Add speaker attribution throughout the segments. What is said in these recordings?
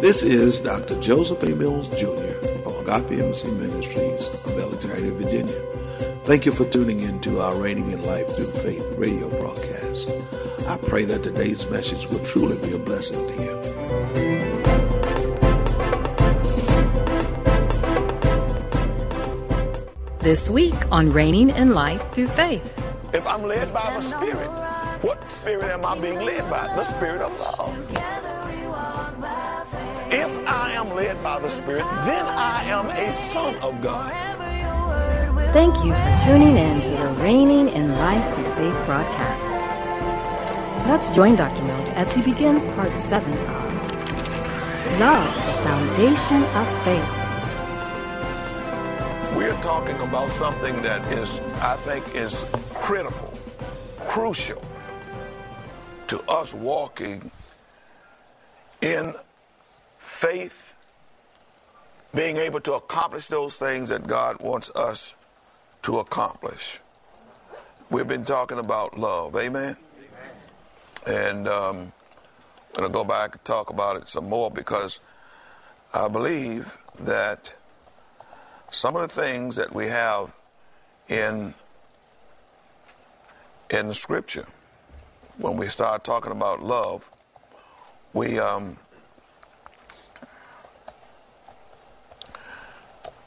Speaker 1: This is Dr. Joseph A. Mills Jr. of Agape Embassy Ministries of Alexandria, Virginia. Thank you for tuning in to our Reigning in Life Through Faith radio broadcast. I pray that today's message will truly be a blessing to you.
Speaker 2: This week on Reigning in Life Through Faith.
Speaker 1: If I'm led by the Spirit, what spirit am I being led by? The Spirit of love. If I am led by the Spirit, then I am a son of God.
Speaker 2: Thank you for tuning in to the Reigning in Life Through Faith broadcast. Let's join Dr. Mills as he begins part 7 of Love, the Foundation of Faith.
Speaker 1: We're talking about something that is, I think, is critical, crucial to us walking in faith, being able to accomplish those things that God wants us to accomplish. We've been talking about love, amen? And um, I'm going to go back and talk about it some more because I believe that some of the things that we have in in the scripture when we start talking about love we um,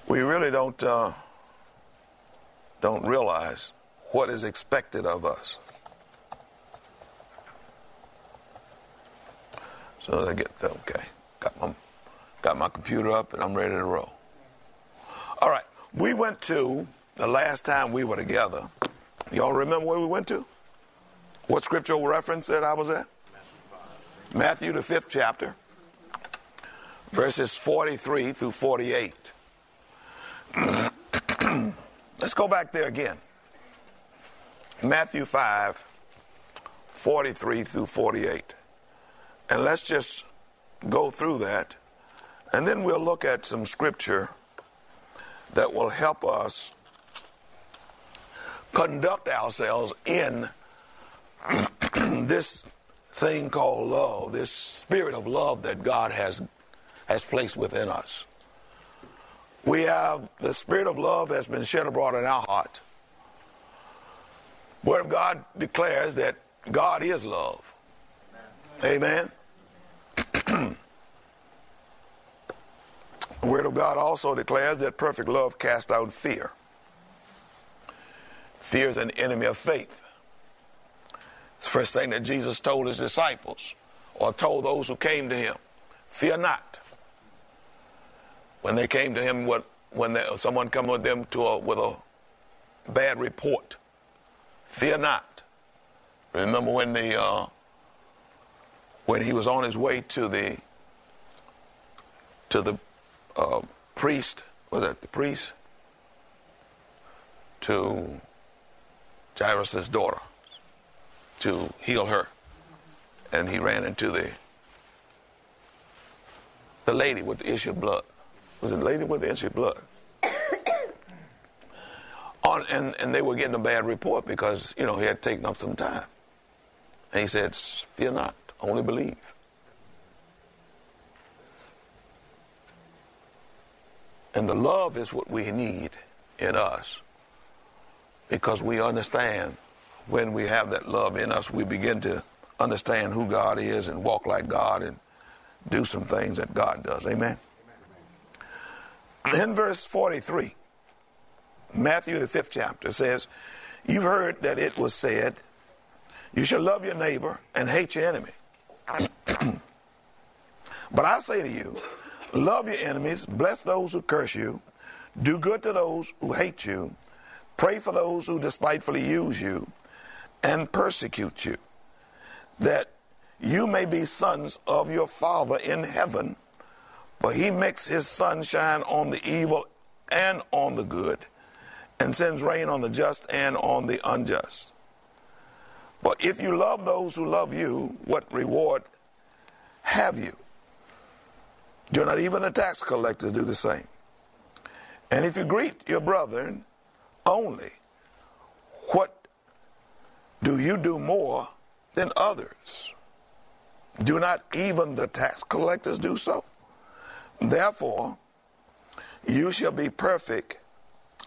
Speaker 1: we really don't uh, don't realize what is expected of us. So I get the, okay, got my got my computer up and I'm ready to roll. All right, we went to the last time we were together. Y'all remember where we went to? What scriptural reference that I was at? Matthew the fifth chapter, verses 43 through 48. Let's go back there again. Matthew 5, 43 through 48. And let's just go through that. And then we'll look at some scripture that will help us conduct ourselves in this thing called love, this spirit of love that God has, has placed within us. We have the spirit of love has been shed abroad in our heart. Word of God declares that God is love. Amen. the Word of God also declares that perfect love casts out fear. Fear is an enemy of faith. It's the first thing that Jesus told his disciples, or told those who came to him Fear not. When they came to him, what, when they, someone come with them to a, with a bad report, fear not. Remember when the uh, when he was on his way to the to the uh, priest, was that the priest? To Jairus' daughter to heal her. And he ran into the the lady with the issue of blood. Was a lady with the issue of blood? On, and, and they were getting a bad report because, you know, he had taken up some time. And he said, Fear not, only believe. And the love is what we need in us because we understand when we have that love in us, we begin to understand who God is and walk like God and do some things that God does. Amen. In verse 43, Matthew, the fifth chapter, says, You've heard that it was said, You shall love your neighbor and hate your enemy. but I say to you, love your enemies, bless those who curse you, do good to those who hate you, pray for those who despitefully use you and persecute you, that you may be sons of your Father in heaven, for he makes his sun shine on the evil and on the good, and sends rain on the just and on the unjust. But if you love those who love you, what reward have you? Do not even the tax collectors do the same? And if you greet your brethren only, what do you do more than others? Do not even the tax collectors do so? Therefore, you shall be perfect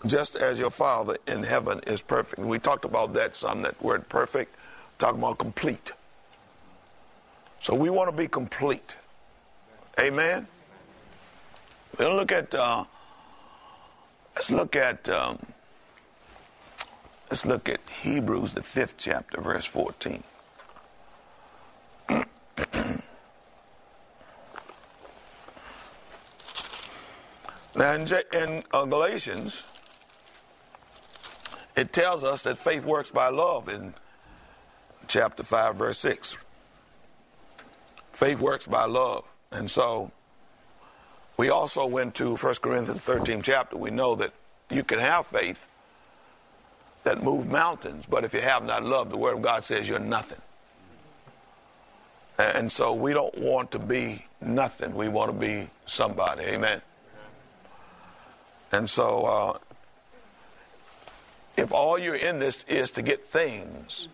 Speaker 1: just as your Father in heaven is perfect. we talked about that some, that word perfect, talking about complete. So we want to be complete. Amen? We'll look at, uh, let's look at, um, let's look at Hebrews, the fifth chapter, verse 14. Now, in, in uh, Galatians, it tells us that faith works by love in chapter 5, verse 6. Faith works by love. And so we also went to 1 Corinthians 13 chapter. We know that you can have faith that move mountains, but if you have not love, the Word of God says you're nothing. And so we don't want to be nothing. We want to be somebody. Amen. And so, uh, if all you're in this is to get things,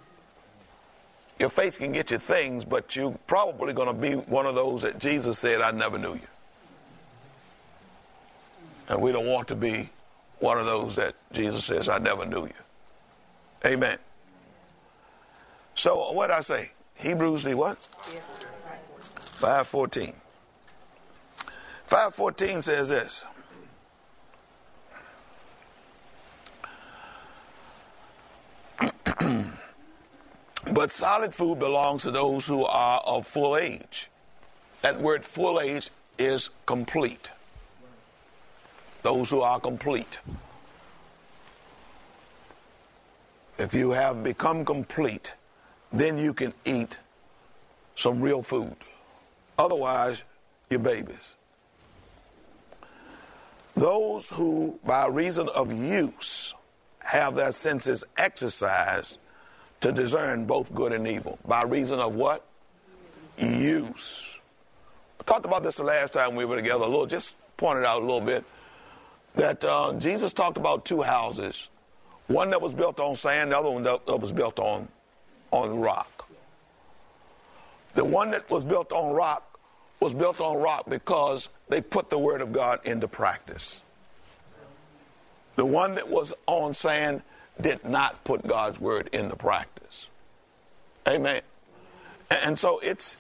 Speaker 1: your faith can get you things, but you're probably going to be one of those that Jesus said, I never knew you. And we don't want to be one of those that Jesus says, I never knew you. Amen. So, what did I say? Hebrews the what? 514. 514 says this. But solid food belongs to those who are of full age. That word full age is complete. Those who are complete. If you have become complete, then you can eat some real food. Otherwise, you're babies. Those who, by reason of use, have their senses exercised to discern both good and evil. By reason of what? Use. I talked about this the last time we were together a little, just pointed out a little bit that uh, Jesus talked about two houses one that was built on sand, the other one that, that was built on, on rock. The one that was built on rock was built on rock because they put the Word of God into practice. The one that was on sand did not put God's Word into practice. Amen. And so it's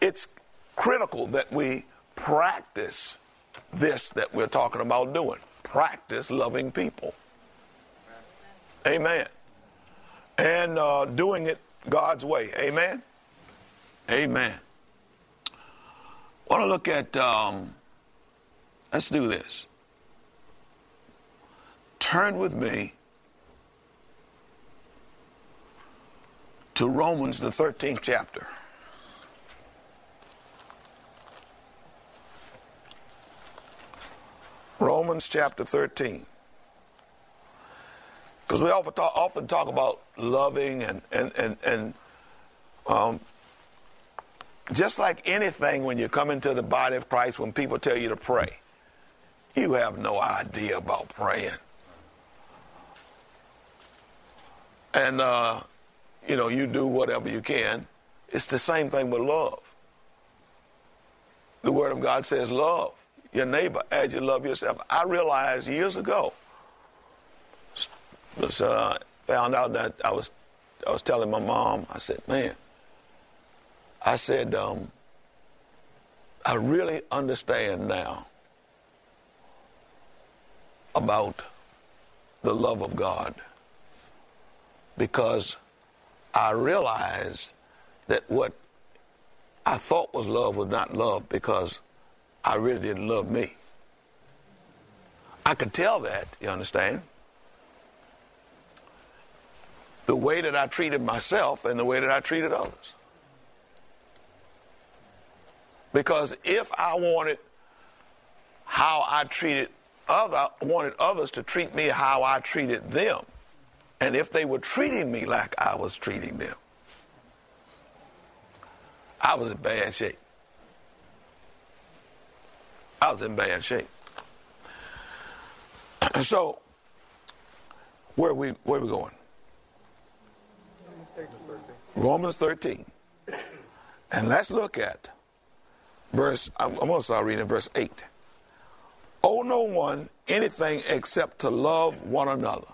Speaker 1: it's critical that we practice this that we're talking about doing. Practice loving people. Amen. And uh, doing it God's way. Amen. Amen. I want to look at, um, let's do this. Turn with me to Romans, the 13th chapter. Romans chapter 13. Because we often talk, often talk about loving and, and, and, and um, just like anything when you come into the body of Christ, when people tell you to pray, you have no idea about praying. And, uh, you know, you do whatever you can. It's the same thing with love. The Word of God says, love your neighbor as you love yourself. I realized years ago, was, uh, found out that I was, I was telling my mom, I said, man, I said, um, I really understand now about the love of God because I realized that what I thought was love was not love because I really didn't love me. I could tell that, you understand? The way that I treated myself and the way that I treated others. Because if I wanted how I treated other wanted others to treat me how I treated them, and if they were treating me like I was treating them, I was in bad shape. I was in bad shape. so, where are we where are we going? Romans 13. And let's look at verse, I'm, going to start reading verse 8. Owe no one anything except to love one another.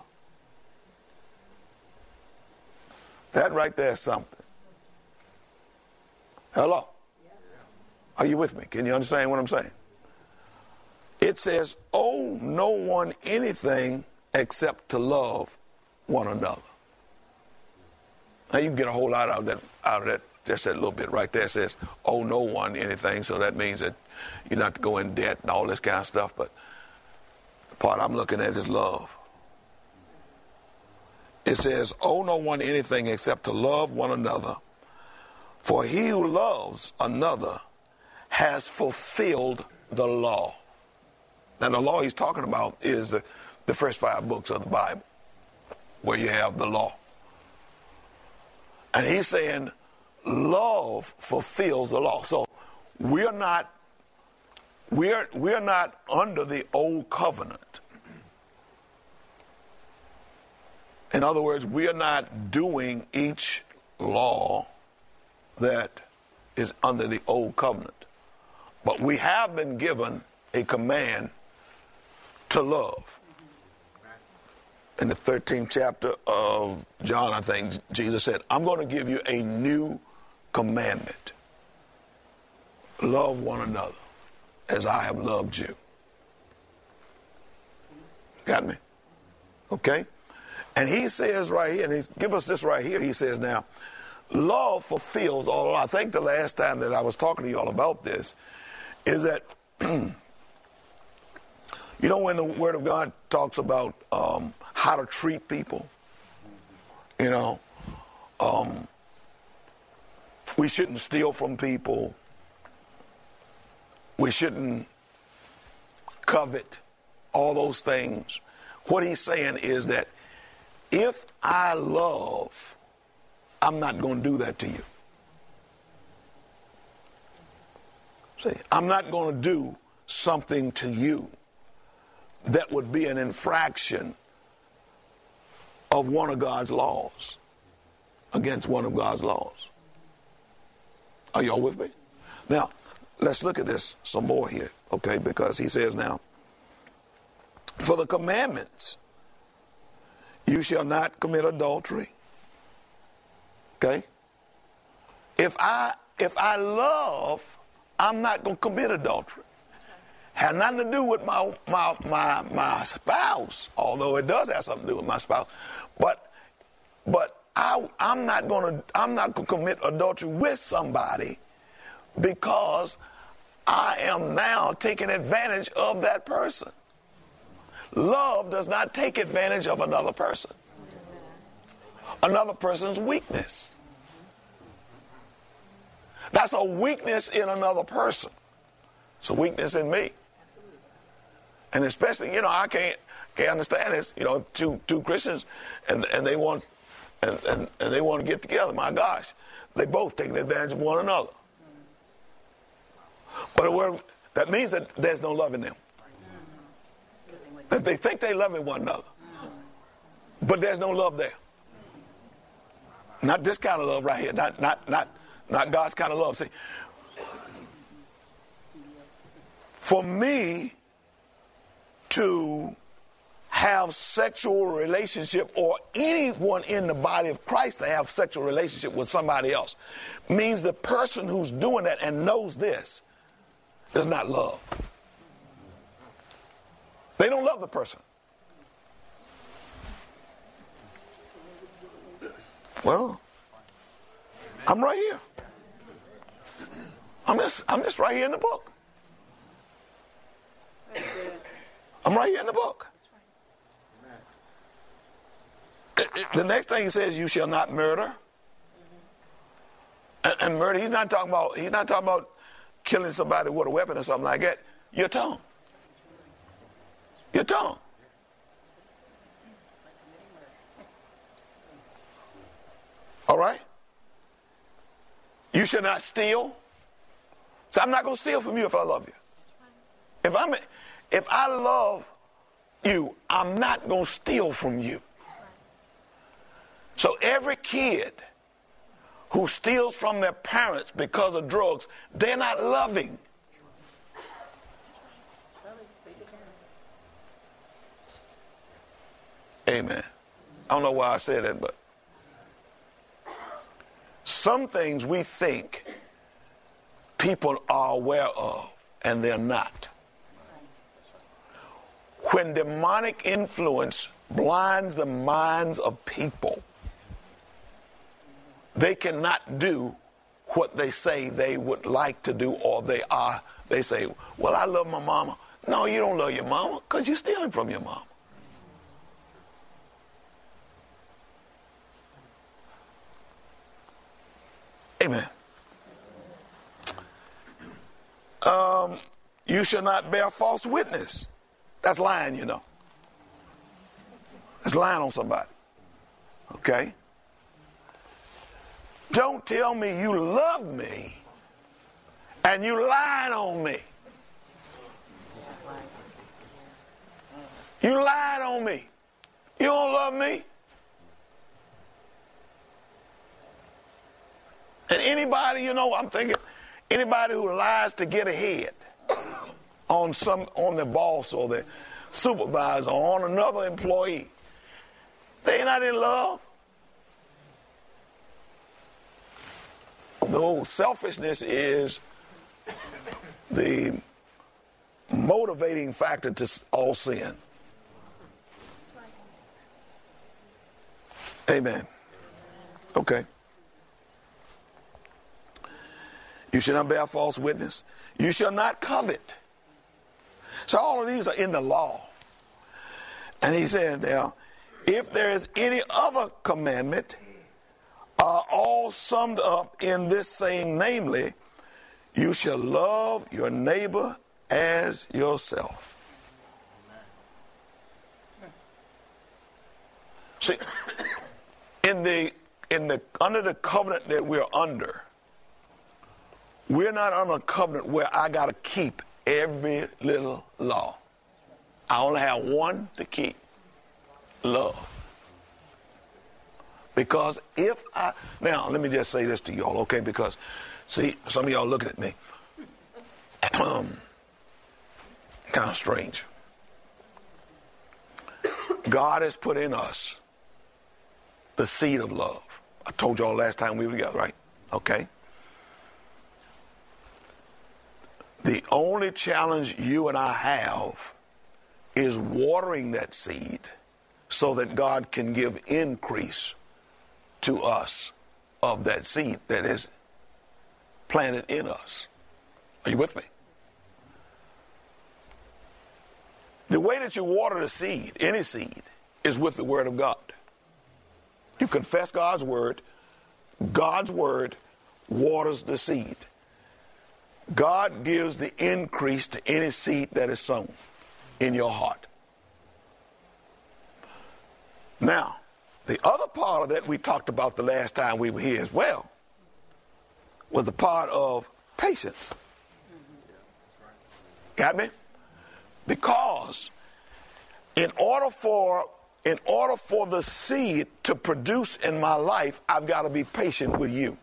Speaker 1: That right there is something. Hello? Are you with me? Can you understand what I'm saying? It says, owe no one anything except to love one another. Now you can get a whole lot out of that, out of that, just that little bit right there. It says, owe no one anything, so that means that you're not to go in debt and all this kind of stuff. But the part I'm looking at is love. It says, owe no one anything except to love one another. For he who loves another has fulfilled the law. Now, the law he's talking about is the, the first five books of the Bible, where you have the law. And he's saying love fulfills the law. So we're not we're we're not under the old covenant. In other words, we are not doing each law that is under the old covenant. But we have been given a command to love in the 13th chapter of John, I think, Jesus said, I'm going to give you a new commandment love one another as I have loved you. Got me? Okay? And he says right here, and he's give us this right here. He says, now, love fulfills all. I think the last time that I was talking to you all about this is that, you know, when the Word of God talks about um, how to treat people. You know, um, we shouldn't steal from people. We shouldn't covet all those things. What he's saying is that if I love, I'm not going to do that to you. See, I'm not going to do something to you that would be an infraction of one of God's laws, against one of God's laws. Are y'all with me? Now, let's look at this some more here, okay? Because he says now, for the commandments, you shall not commit adultery. Okay? If I if I love, I'm not to commit adultery had nothing to do with my, my, my, my spouse, although it does have something to do with my spouse. But, but I, I'm not to, I'm not to commit adultery with somebody because I am now taking advantage of that person. Love does not take advantage of another person, another person's weakness. That's a weakness in another person. It's a weakness in me. And especially, you know, I can't can't understand this. You know, two two Christians, and and they want and, and, and they want to get together. My gosh, they both taking advantage of one another. But that means that there's no love in them. That they think they loving one another, but there's no love there. Not this kind of love right here. Not not not not God's kind of love. See, for me to have sexual relationship or anyone in the body of Christ to have sexual relationship with somebody else means the person who's doing that and knows this does not love. They don't love the person. Well, I'm right here. I'm just I'm just right here in the book. I'm right here in the book. The next thing he says, "You shall not murder." And, murder, he's not talking about. He's not talking about killing somebody with a weapon or something like that? Your tongue. Your tongue. All right? You should not steal. So I'm not going to steal from you if I love you. If I'm if I love you, I'm not going to steal from you. So every kid who steals from their parents because of drugs, they're not loving. Amen. I don't know why I said that, but some things we think people are aware of, and they're not. When demonic influence blinds the minds of people, they cannot do what they say they would like to do or they are. They say, Well, I love my mama. No, you don't love your mama because you're stealing from your mama. Amen. Um, you shall not bear false witness. That's lying, you know. That's lying on somebody. Okay? Don't tell me you love me and you lied on me. You lied on me. You don't love me. And anybody, you know, I'm thinking, anybody who lies to get ahead on some on the boss or the supervisor or on another employee, they're not in love. No, selfishness is the motivating factor to all sin. Amen. Okay. You shall not bear false witness. You shall not covet. So all of these are in the law. And he said now, if there is any other commandment, are all summed up in this saying, namely, you shall love your neighbor as yourself. See, in the in the under the covenant that we're under, we're not on a covenant where I got to keep every little law. I only have one to keep love. Because if I, now let me just say this to y'all, okay? Because, see, some of y'all looking at me. kind of strange. God has put in us the seed of love. I told y'all last time we were together, right? Okay? The only challenge you and I have is watering that seed so that God can give increase to us of that seed that is planted in us. Are you with me? The way that you water the seed, any seed, is with the Word of God. You confess God's Word, God's Word waters the seed. God gives the increase to any seed that is sown in your heart. Now, the other part of that we talked about the last time we were here as well was the part of patience. Got me? Because in order for in order for the seed to produce in my life, I've got to be patient with you.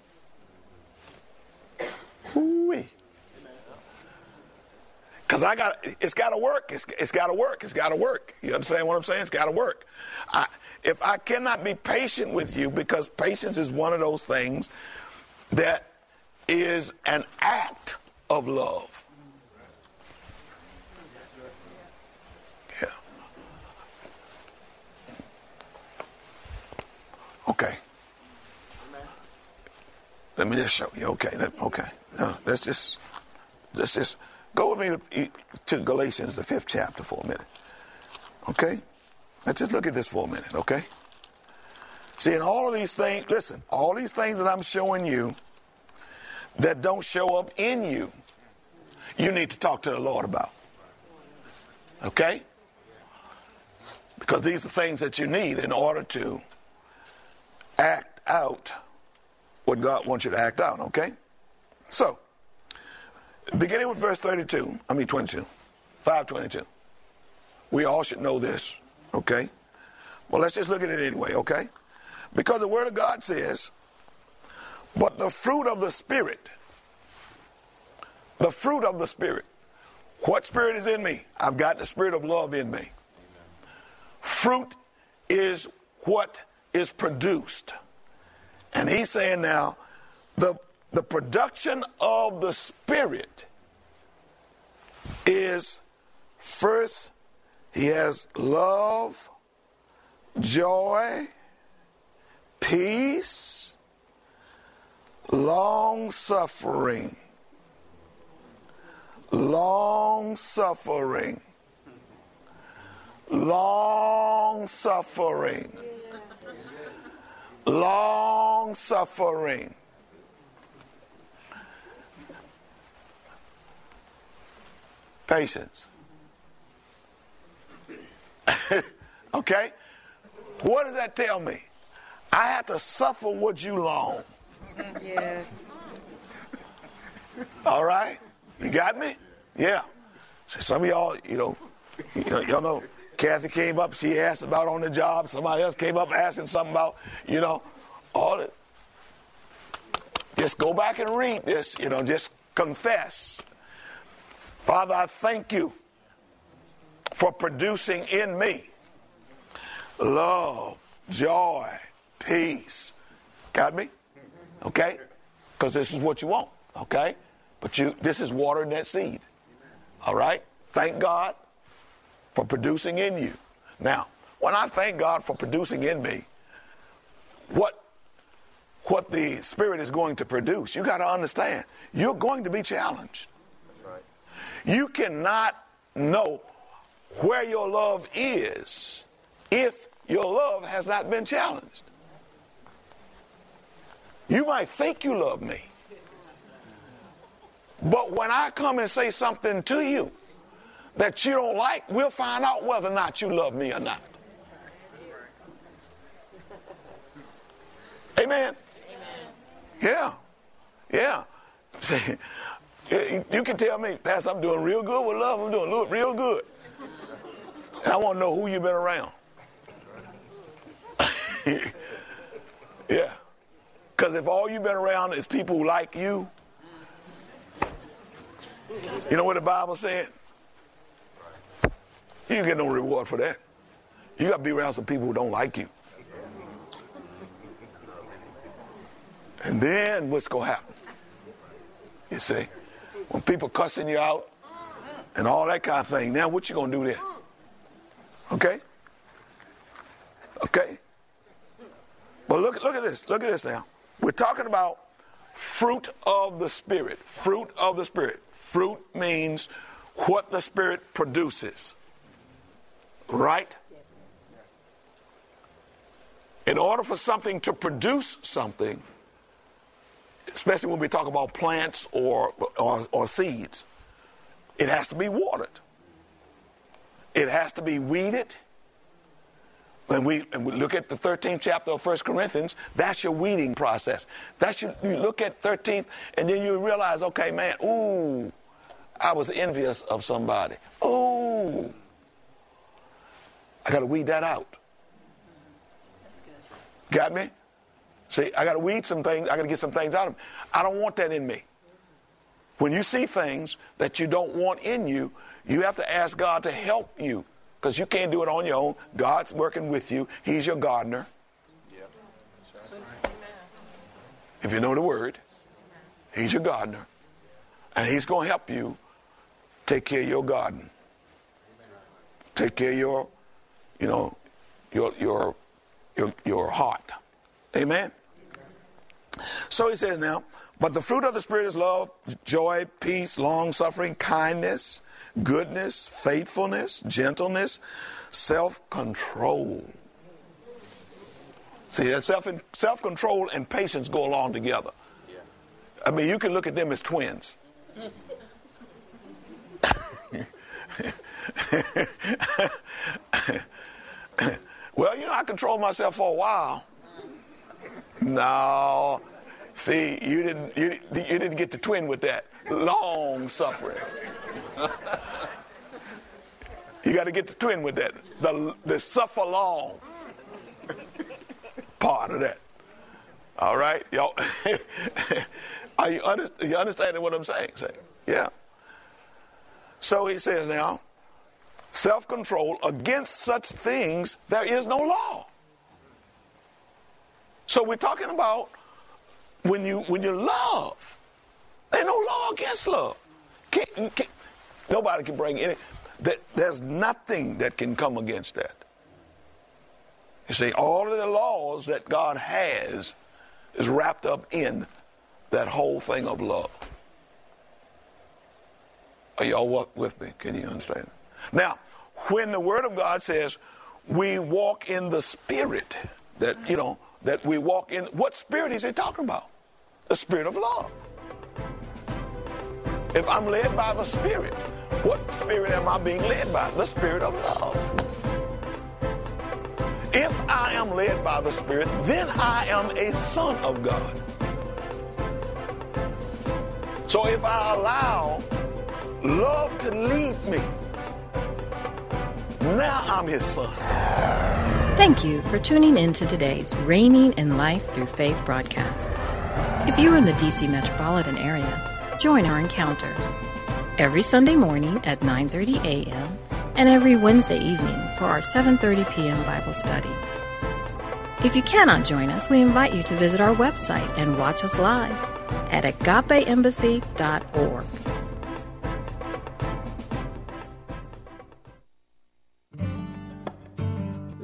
Speaker 1: Because I got it's got to work. It's, it's got to work. It's got to work. You understand what I'm saying? It's got to work. I, if I cannot be patient with you, because patience is one of those things that is an act of love. Yeah. Okay. Let me just show you. Okay. Let, okay. No, let's just let's just Go with me to, Galatians, the fifth chapter, for a minute. Okay? Let's just look at this for a minute, okay? See, in all of these things, listen, all these things that I'm showing you that don't show up in you, you need to talk to the Lord about. Okay? Because these are things that you need in order to act out what God wants you to act out, okay? So, beginning with verse 32, I mean 22, 522. We all should know this, okay? Well, let's just look at it anyway, okay? Because the Word of God says, but the fruit of the Spirit, the fruit of the Spirit. What Spirit is in me? I've got the Spirit of love in me. Fruit is what is produced. And he's saying now, the, the production of the Spirit is first, he has love, joy, peace, long suffering. Long suffering. Long suffering. Long suffering. Patience. okay? What does that tell me? I have to suffer what you long. Yes. All right? You got me? Yeah. So some of y'all, you know, y'all know, Kathy came up, she asked about on the job. Somebody else came up asking something about, you know, all it. Just go back and read this, you know, just confess. Father, I thank you for producing in me love, joy, peace. Got me? Okay? Because this is what you want. Okay? But you this is watering that seed. All right? Thank God for producing in you. Now, when I thank God for producing in me, what what the Spirit is going to produce, you got to understand, you're going to be challenged. You cannot know where your love is if your love has not been challenged. You might think you love me. But when I come and say something to you that you don't like, we'll find out whether or not you love me or not. Amen. Amen. Yeah. Yeah. See, you can tell me, Pastor, I'm doing real good with love. I'm doing real good. And I want to know who you've been around. yeah. Because if all you've been around is people who like you, you know what the Bible said? You get no reward for that. You got to be around some people who don't like you. And then what's going to happen? You see? When people cussing you out and all that kind of thing, now what you going to do there? Okay? Okay? But look, look at this. Look at this now. We're talking about fruit of the Spirit. Fruit of the Spirit. Fruit means what the Spirit produces. Right? In order for something to produce something, especially when we talk about plants or, or, or seeds, it has to be watered. It has to be weeded. When we, and we look at the 13th chapter of 1 Corinthians, that's your weeding process. That's your, you look at 13th, and then you realize, okay, man, ooh, I was envious of somebody. Ooh, I got to weed that out. Got me? See, I got to weed some things. I got to get some things out of them. I don't want that in me. When you see things that you don't want in you, you have to ask God to help you because you can't do it on your own. God's working with you. He's your gardener. If you know the word, He's your gardener. And He's going to help you take care of your garden. Take care of your, you know, your, your, your, your heart. Amen? So he says now, but the fruit of the Spirit is love, joy, peace, long suffering, kindness, goodness, faithfulness, gentleness, self control. See, that self self control and patience go along together. I mean, you can look at them as twins. well, you know, I controlled myself for a while. No, see, you didn't you, you didn't get the twin with that long suffering. You got to get the twin with that. The, the suffer long part of that. All right? Y'all, are you, under, you understanding what I'm saying? Say, yeah. So he says now, self control against such things there is no law. So we're talking about when you when you love, there's no law against love. Can't, can't, nobody can bring any. That there's nothing that can come against that. You see, all of the laws that God has is wrapped up in that whole thing of love. Are y'all with me? Can you understand? Now, when the Word of God says we walk in the Spirit, that, you know, that we walk in, what Spirit is He talking about? The Spirit of love. If I'm led by the Spirit, what Spirit am I being led by? The Spirit of love. If I am led by the Spirit, then I am a son of God. So if I allow love to lead me, now I'm his son.
Speaker 2: Thank you for tuning in to today's Reigning in Life Through Faith broadcast. If you're in the DC metropolitan area, join our encounters every Sunday morning at 9:30 a.m and every Wednesday evening for our 7:30 p.m. Bible study. If you cannot join us, we invite you to visit our website and watch us live at agapeembassy.org.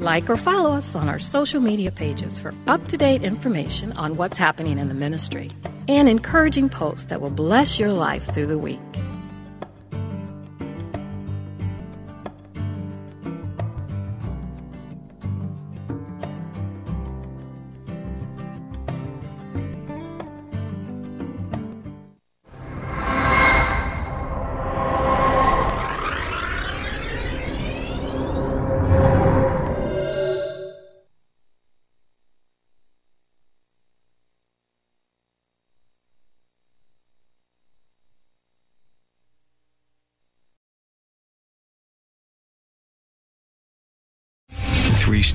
Speaker 2: Like or follow us on our social media pages for up to date information on what's happening in the ministry and encouraging posts that will bless your life through the week.